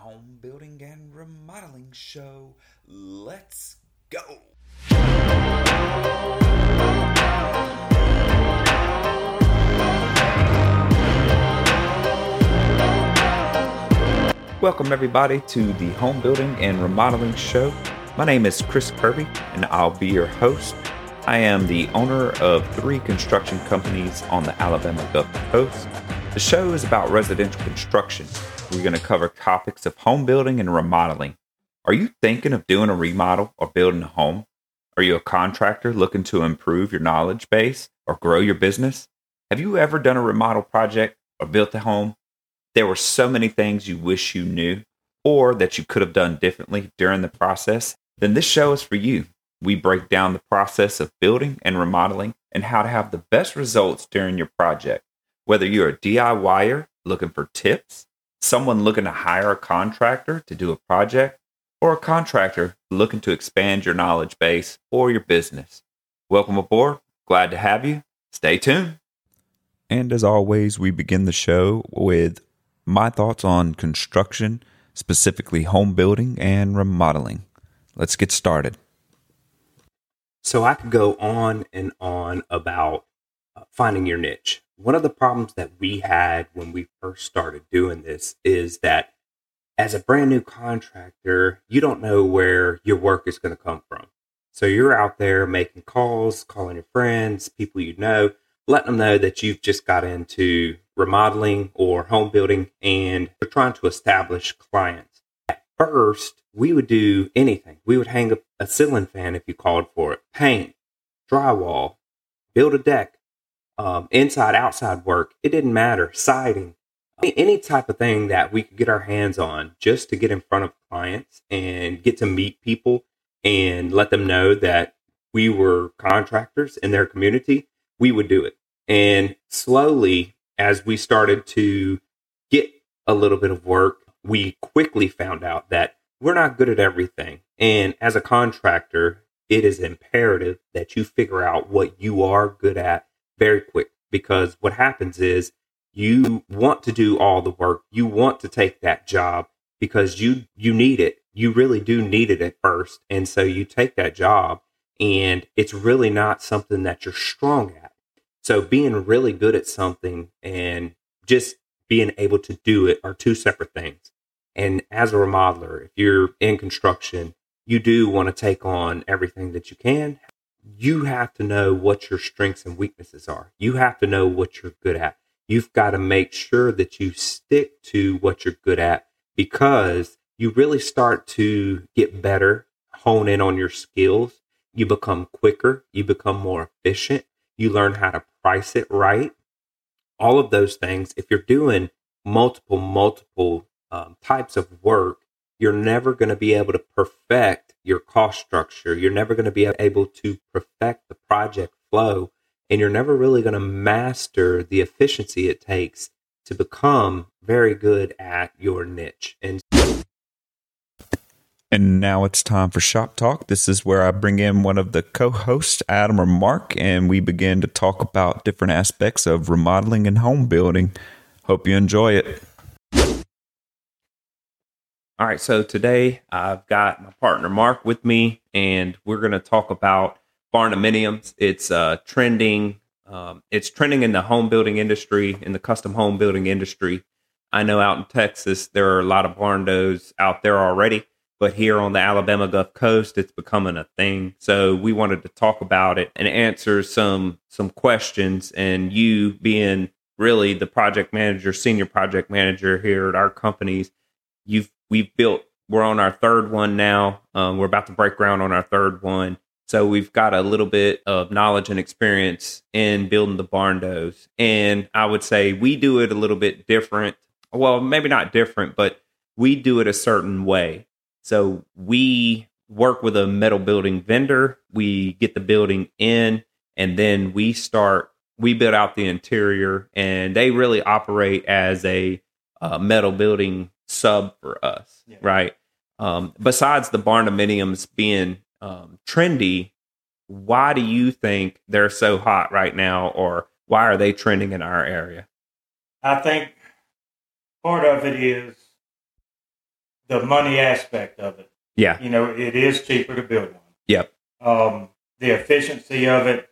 home building and remodeling show. Let's go. Welcome, everybody, to the home building and remodeling show. My name is Chris Kirby, and I'll be your host. I am the owner of three construction companies on the Alabama Gulf Coast. The show is about residential construction. We're going to cover topics of home building and remodeling. Are you thinking of doing a remodel or building a home? Are you a contractor looking to improve your knowledge base or grow your business? Have you ever done a remodel project or built a home? There were so many things you wish you knew or that you could have done differently during the process. Then this show is for you. We break down the process of building and remodeling and how to have the best results during your project. Whether you're a DIYer looking for tips, someone looking to hire a contractor to do a project, or a contractor looking to expand your knowledge base or your business. Welcome aboard. Glad to have you. Stay tuned. And as always, we begin the show with my thoughts on construction, specifically home building and remodeling. Let's get started. So I could go on and on about uh, finding your niche. One of the problems that we had when we first started doing this is that as a brand new contractor, you don't know where your work is going to come from. So you're out there making calls, calling your friends, people you know, letting them know that you've just got into remodeling or home building and you're trying to establish clients. At first, we would do anything. We would hang a ceiling fan if you called for it, paint, drywall, build a deck, um, inside, outside work. It didn't matter. Siding, any type of thing that we could get our hands on just to get in front of clients and get to meet people and let them know that we were contractors in their community, we would do it. And slowly, as we started to get a little bit of work, we quickly found out that we're not good at everything. And as a contractor, it is imperative that you figure out what you are good at very quick because what happens is you want to do all the work. You want to take that job because you you need it. You really do need it at first. And so you take that job and it's really not something that you're strong at. So being really good at something and just being able to do it are two separate things. And as a remodeler, if you're in construction, you do want to take on everything that you can. You have to know what your strengths and weaknesses are. You have to know what you're good at. You've got to make sure that you stick to what you're good at because you really start to get better, hone in on your skills. You become quicker. You become more efficient. You learn how to price it right. All of those things, if you're doing multiple, multiple um, types of work, you're never going to be able to perfect your cost structure. You're never going to be able to perfect the project flow. And you're never really going to master the efficiency it takes to become very good at your niche. And and now it's time for Shop Talk. This is where I bring in one of the co hosts, Adam or Mark, and we begin to talk about different aspects of remodeling and home building. Hope you enjoy it. All right, so today I've got my partner Mark with me, and we're going to talk about barndominiums. It's uh, trending. Um, it's trending in the home building industry, in the custom home building industry. I know out in Texas there are a lot of barndos out there already, but here on the Alabama Gulf Coast, it's becoming a thing. So we wanted to talk about it and answer some some questions. And you being really the project manager, senior project manager here at our companies, you've we've built we're on our third one now. Um, we're about to break ground on our third one. So we've got a little bit of knowledge and experience in building the barndos. and i would say we do it a little bit different. Well maybe not different but we do it a certain way. So we work with a metal building vendor. We get the building in and then we start we build out the interior and they really operate as a uh, metal building sub for us, yeah. right? Um, besides the barndominiums being um, trendy, why do you think they're so hot right now, or why are they trending in our area? I think part of it is the money aspect of it. Yeah. You know, it is cheaper to build one. Yep. Um, the efficiency of it,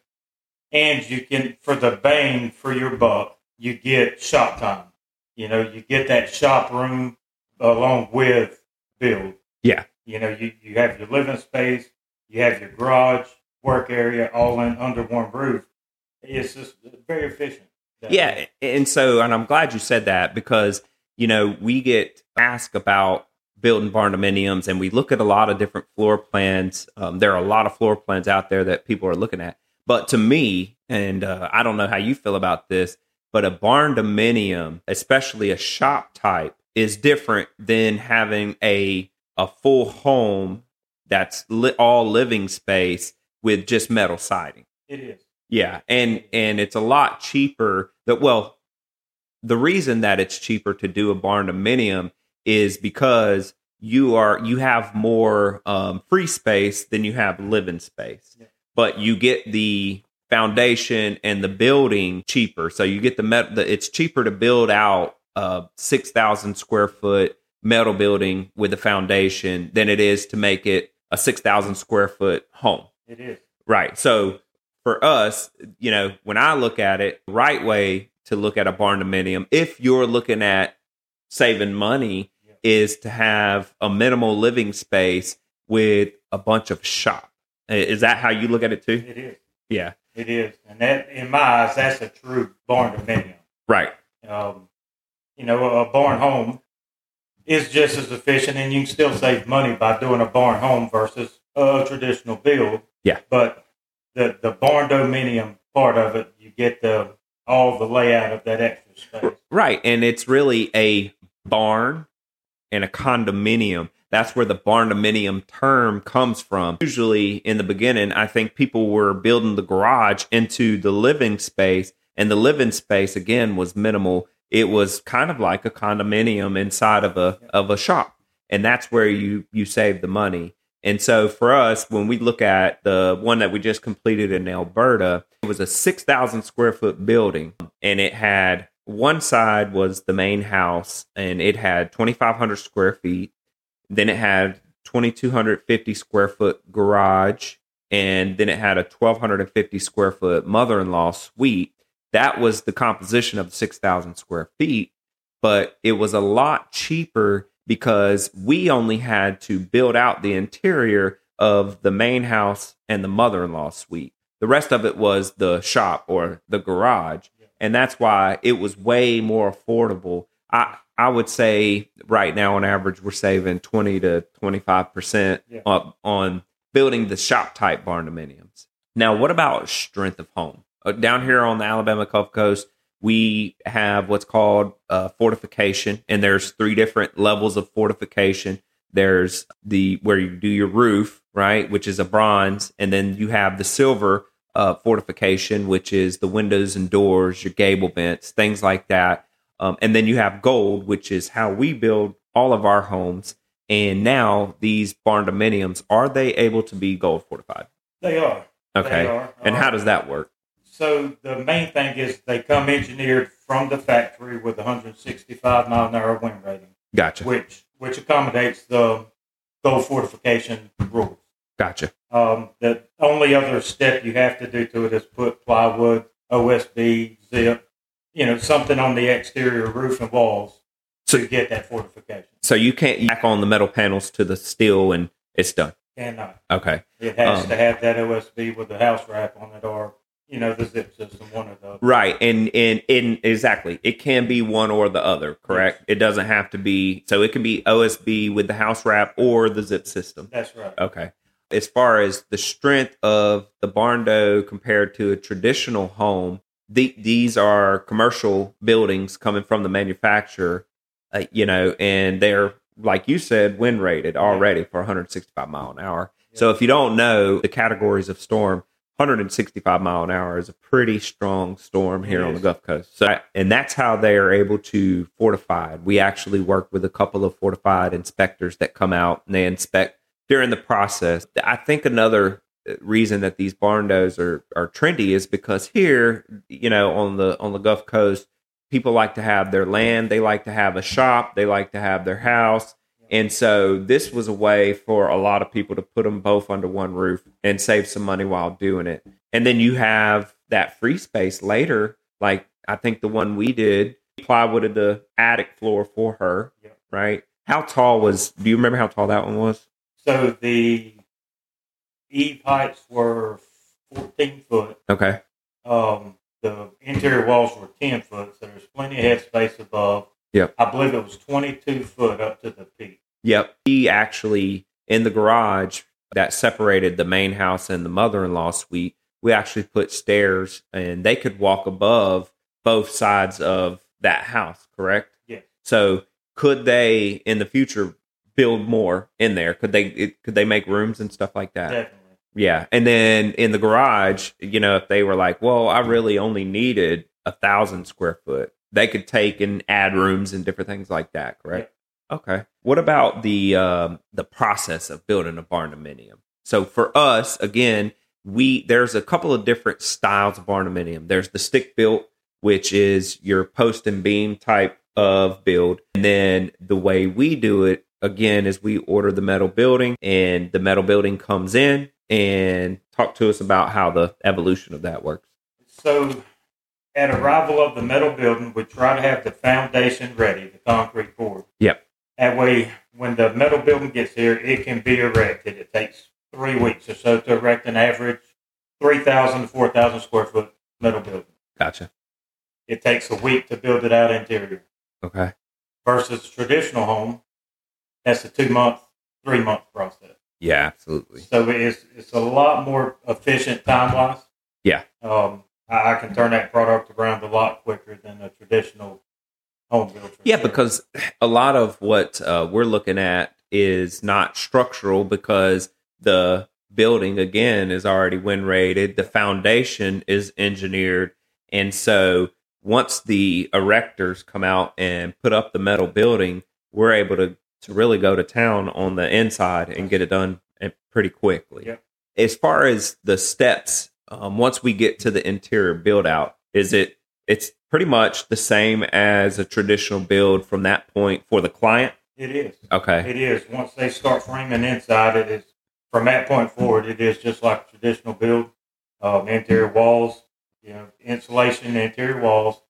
and you can for the bang for your buck, you get shop time. You know, you get that shop room along with build. Yeah. You know, you, you have your living space, you have your garage, work area, all in under one roof. It's just very efficient. Yeah, way. and so and I'm glad you said that because you know we get asked about building barn dominiums, and we look at a lot of different floor plans. Um, there are a lot of floor plans out there that people are looking at, but to me, and uh, I don't know how you feel about this, but a barn dominium, especially a shop type, is different than having a a full home that's li- all living space with just metal siding. it is. Yeah, and and it's a lot cheaper. That well, the reason that it's cheaper to do a barn dominium is because you are you have more um, free space than you have living space, Yeah. but you get the foundation and the building cheaper. So you get the met. The, it's cheaper to build out a six thousand square foot metal building with a foundation than it is to make it a six thousand square foot home. It is. Right. So for us, you know, when I look at it, right way to look at a barn dominium, if you're looking at saving money, Yeah. is to have a minimal living space with a bunch of shop. Is that how you look at it too? It is. Yeah. It is. And that, in my eyes, that's a true barn dominium. Right. Um, you know, a barn home is just as efficient, and you can still save money by doing a barn home versus a traditional build. Yeah. But the the barn dominium part of it, you get the all the layout of that extra space. Right. And it's really a barn and a condominium. That's where the barn dominium term comes from. Usually in the beginning, I think people were building the garage into the living space, and the living space again was minimal. It was kind of like a condominium inside of a of a shop. And that's where you you save the money. And so for us, when we look at the one that we just completed in Elberta, it was a 6,000 square foot building and it had one side was the main house and it had 2,500 square feet. Then it had 2,250 square foot garage and then it had a 1,250 square foot mother in law suite. That was the composition of 6,000 square feet, but it was a lot cheaper because we only had to build out the interior of the main house and the mother in law suite. The rest of it was the shop or the garage. And that's why it was way more affordable. I, I would say right now, on average, we're saving 20 to 25% Yeah. on, building the shop type barn dominiums. Now, what about strength of home? Uh, down here on the Alabama Gulf Coast, we have what's called uh, fortification, and there's three different levels of fortification. There's the where you do your roof, right, which is a bronze, and then you have the silver uh, fortification, which is the windows and doors, your gable vents, things like that. Um, and then you have gold, which is how we build all of our homes. And now these barn dominiums are they able to be gold fortified? They are. Okay, They are. and how Uh, does that work? So the main thing is they come engineered from the factory with 165 mile an hour wind rating, Gotcha, which which accommodates the gold fortification rules. gotcha. Um, the only other step you have to do to it is put plywood, OSB, zip, you know, something on the exterior roof and walls So- to get that fortification. So you can't back on the metal panels to the steel, and it's done. Cannot. Okay, It has Um, to have that OSB with the house wrap on it, or you know, the zip system, one of those. right, and and and exactly, it can be one or the other. Correct. It doesn't have to be. So it can be OSB with the house wrap or the zip system. That's right. Okay. As far as the strength of the barndo compared to a traditional home, the, these are commercial buildings coming from the manufacturer, uh, you know, and they're, like you said, wind rated already for 165 mile an hour. So if you don't know the categories of storm, 165 mile an hour is a pretty strong storm here on the. Gulf Coast. So, and that's how they are able to fortify. We actually work with a couple of fortified inspectors that come out and they inspect during the process. I think another uh, reason that these barndos are, are trendy is because here, you know, on the on the Gulf Coast, people like to have their land, they like to have a shop, they like to have their house, And so this was a way for a lot of people to put them both under one roof and save some money while doing it. And then you have that free space later, like I think the one we did, plywooded the attic floor for her, Yeah. right? How tall was? Do you remember how tall that one was? So the E pipes were 14 foot. Okay, Um, the interior walls were 10 foot, so there's plenty of headspace above. Yep. I believe it was 22 foot up to the peak. Yep. He actually, in the garage that separated the main house and the mother in law suite, we actually put stairs and they could walk above both sides of that house, correct? Yeah. So could they in the future build more in there? Could they it, could they make rooms and stuff like that? Definitely. Yeah. And then in the garage, you know, if they were like, well, I really only needed a thousand square foot, they could take and add rooms and different things like that, correct? Okay. What about the um, the process of building a barn dominium? So for us, again, we there's a couple of different styles of barn dominium. There's the stick built, which is your post and beam type of build, and then the way we do it again is we order the metal building, and the metal building comes in and talk to us about how the evolution of that works. So, at arrival of the metal building, we try to have the foundation ready, the concrete pour. Yep. That way, when the metal building gets here, it can be erected. It takes three weeks or so to erect an average 3,000 to 4,000 square foot metal building. Gotcha. It takes a week to build it out interior Okay. versus traditional home. That's a two month, three month process. Yeah, absolutely. So it's it's a lot more efficient time wise. Yeah. Um, I, I can turn that product around a lot quicker than a traditional home build. Yeah, sure. because a lot of what uh, we're looking at is not structural because the building again is already wind rated, the foundation is engineered, and so once the erectors come out and put up the metal building, we're able to to really go to town on the inside and get it done uh, pretty quickly. Yep. As far as the steps, um, once we get to the interior build out, is it it's pretty much the same as a traditional build from that point for the client. it is. Okay. It is. Once they start framing inside, it is from that point forward. It is just like a traditional build. Um, interior walls, you know, insulation, interior walls.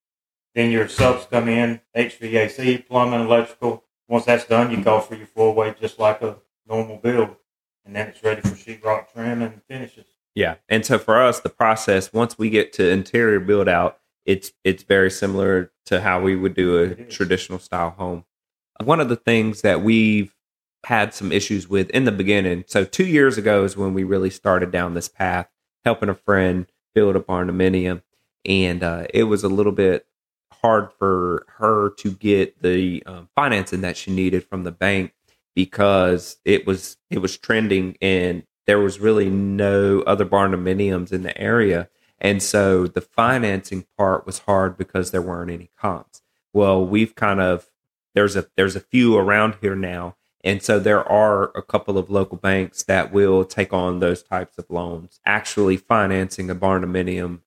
Then your subs come in, HVAC, plumbing, electrical. Once that's done, you call for your four-way just like a normal build, and then it's ready for sheetrock trim and finishes. Yeah. And so for us, the process once we get to interior build out, it's it's very similar to how we would do a traditional style home. One of the things that we've had some issues with in the beginning. So two years ago is when we really started down this path, helping a friend build a barndominium, and uh, it was a little bit hard for her to get the um, financing that she needed from the bank because it was it was trending and there was really no other barndominiums in the area. And so the financing part was hard because there weren't any comps. Well we've kind of there's a there's a few around here now. And so there are a couple of local banks that will take on those types of loans. Actually financing a barndominium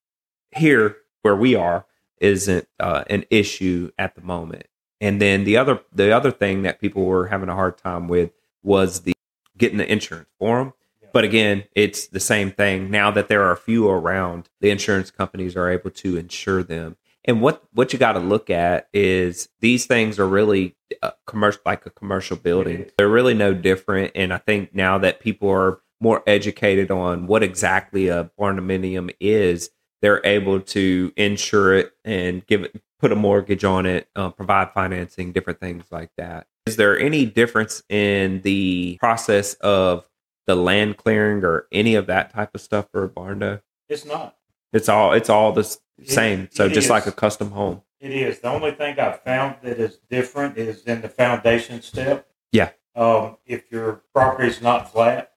here where we are isn't uh, an issue at the moment. And then the other the other thing that people were having a hard time with was the getting the insurance for them. But again, it's the same thing. Now that there are a few around, the insurance companies are able to insure them. And what what you got to look at is these things are really uh, commercial, like a commercial building. They're really no different. And I think now that people are more educated on what exactly a barndominium is, they're able to insure it and give it, put a mortgage on it, uh, provide financing, different things like that. Is there any difference in the process of the land clearing or any of that type of stuff for a barn barndo? It's not. It's all it's all the s- It- same. So it just like a custom home. It is. The only thing I've found that is different is in the foundation step. Yeah. Um, if your property is not flat,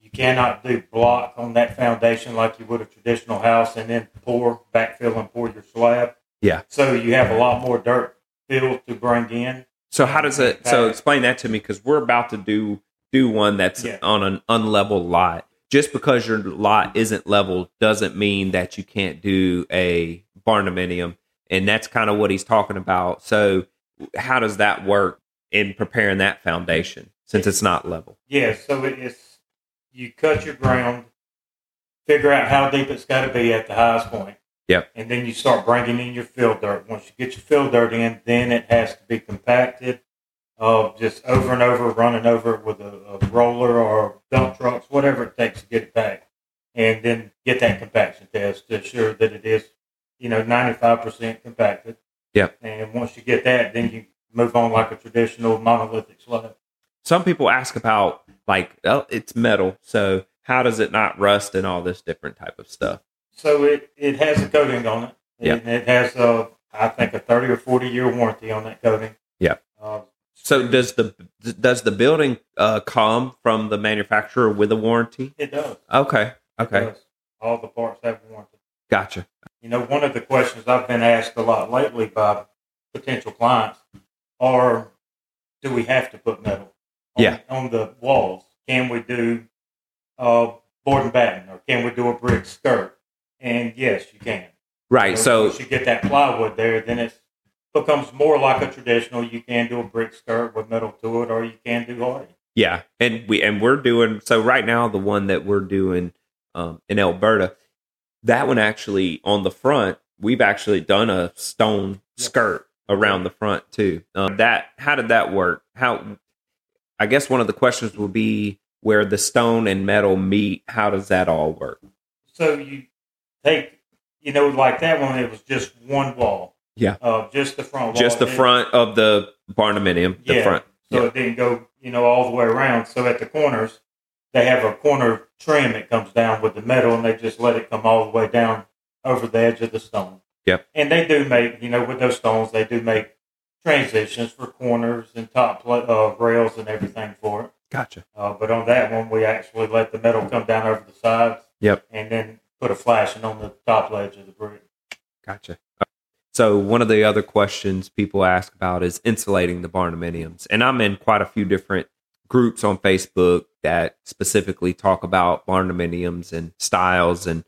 you cannot do block on that foundation like you would a traditional house and then pour, backfill and pour your slab. Yeah. So you have a lot more dirt fill to bring in. So how does it? So explain that to me because we're about to do do one that's Yeah. on an unlevel lot. Just because your lot isn't level doesn't mean that you can't do a barndominium, and that's kind of what he's talking about. So how does that work in preparing that foundation since it's not level. Yeah, so it's you cut your ground, figure out how deep it's got to be at the highest point. Yep. And then you start bringing in your fill dirt. Once you get your fill dirt in, then it has to be compacted, uh, just over and over, running over it with a, a roller or dump trucks, whatever it takes to get it back, and then get that compaction test to assure that it is, you know, ninety five percent compacted. Yeah. And once you get that, then you move on like a traditional monolithic slab. Some people ask about like, oh, it's metal, so how does it not rust and all this different type of stuff? So it, it has a coating on it. Yeah. And it has a, I think a 30 or 40 year warranty on that coating. Yeah. Uh, So does the does the building uh, come from the manufacturer with a warranty? it does. Okay, okay, does. All the parts have warranty. gotcha. You know, one of the questions I've been asked a lot lately by potential clients are, do we have to put metal on, Yeah. on the walls? Can we do uh, board and batten or can we do a brick skirt? And yes, you can. Right. So once you get that plywood there, then it becomes more like a traditional. You can do a brick skirt with metal to it, or you can do Hardie. Yeah, and we and we're doing so right now. The one that we're doing um, in Elberta, that one actually on the front, we've actually done a stone skirt around the front too. Um, that how did that work? How I guess one of the questions will be where the stone and metal meet. How does that all work? So you take, you know, like that one. It was just one wall. Yeah. Uh, just the front. Just the front of the barnuminium, the Yeah. front. So Yeah. it didn't go, you know, all the way around. So at the corners, they have a corner trim that comes down with the metal, and they just let it come all the way down over the edge of the stone. Yep. And they do make, you know, with those stones, they do make transitions for corners and top uh, rails and everything for it. Gotcha. Uh, but on that one, we actually let the metal come down over the sides. Yep. And then put a flashing on the top ledge of the brick. Gotcha. So one of the other questions people ask about is insulating the barnuminiums, and I'm in quite a few different groups on Facebook that specifically talk about barnuminiums and styles, and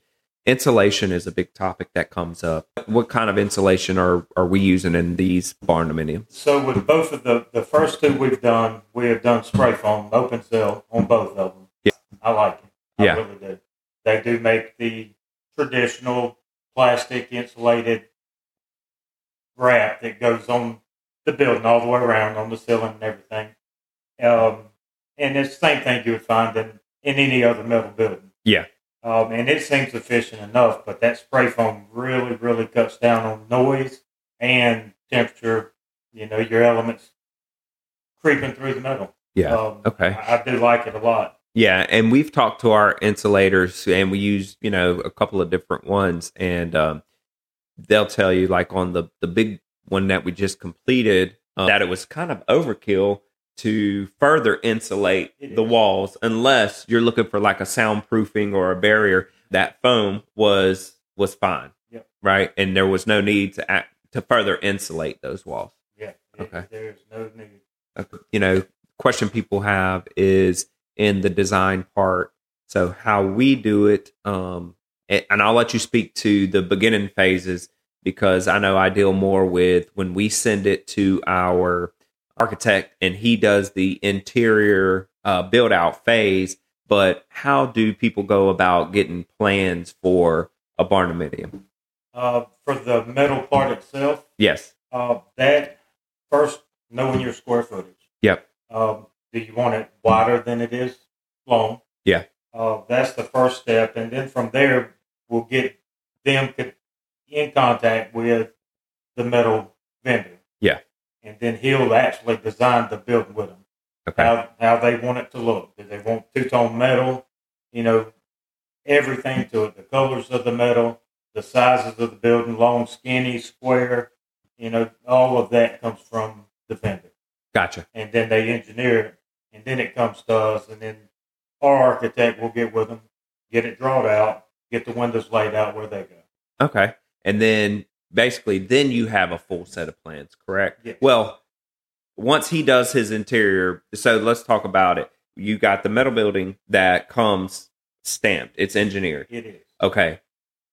insulation is a big topic that comes up. What kind of insulation are are we using in these barnuminiums? So with both of the the first two we've done, we have done spray foam open cell on both of them. Yeah. I like it. I Yeah. really do. They do make the traditional plastic insulated wrap that goes on the building all the way around on the ceiling and everything. Um, and it's the same thing you would find in, in any other metal building. Yeah. Um, and it seems efficient enough, but that spray foam really, really cuts down on noise and temperature. You know, your elements creeping through the metal. Yeah. Um, Okay. I, I do like it a lot. Yeah, and we've talked to our insulators, and we use you know a couple of different ones, and um, they'll tell you like on the the big one that we just completed um, that it was kind of overkill to further insulate the walls unless you're looking for like a soundproofing or a barrier. That foam was was fine, Yep. right, and there was no need to act, to further insulate those walls Yeah. Okay. There's no need. you know question people have is in the design part so how we do it um and i'll let you speak to the beginning phases because i know i deal more with when we send it to our architect and he does the interior uh, build out phase but how do people go about getting plans for a barnuminium Uh, for the metal part itself, yes uh, that first knowing your square footage. Yep. Um, do you want it wider than it is long? Yeah. Uh, that's the first step, and then from there we'll get them in contact with the metal vendor. Yeah. And then he'll actually design the building with them. okay how how they want it to look. Do they want two tone metal? You know, everything to it. The colors of the metal, the sizes of the building, long, skinny, square. You know, all of that comes from the vendor, gotcha and then they engineer it, and then it comes to us, and then our architect will get with them, get it drawn out, get the windows laid out where they go. Okay. And then basically, then you have a full set of plans, correct? Yes. Well, once he does his interior, so let's talk about it. You got the metal building that comes stamped, it's engineered. It is. Okay.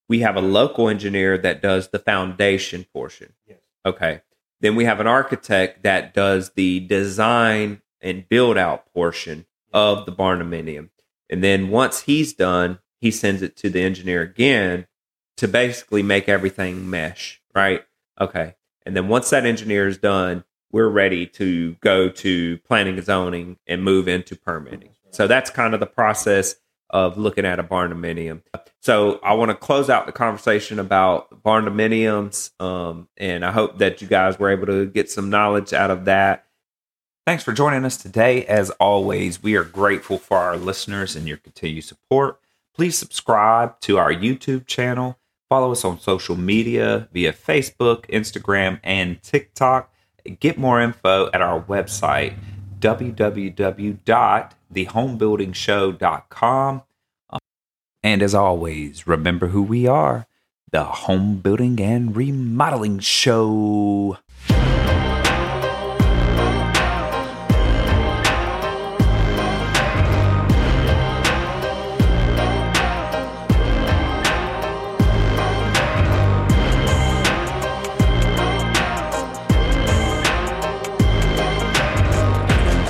We have a local engineer that does the foundation portion. Yes. Okay. Then we have an architect that does the design and build out portion of the barnuminium. And then once he's done, he sends it to the engineer again to basically make everything mesh, right? Okay. And then once that engineer is done, we're ready to go to planning and zoning and move into permitting. So that's kind of the process of looking at a barn barnuminium. So I want to close out the conversation about barnuminiums, um, and I hope that you guys were able to get some knowledge out of that. Thanks for joining us today. As always, we are grateful for our listeners and your continued support. Please subscribe to our YouTube channel. Follow us on social media via Facebook, Instagram, and TikTok. Get more info at our website, www.thehomebuildingshow.com. And as always, remember who we are the Home Building and Remodeling Show.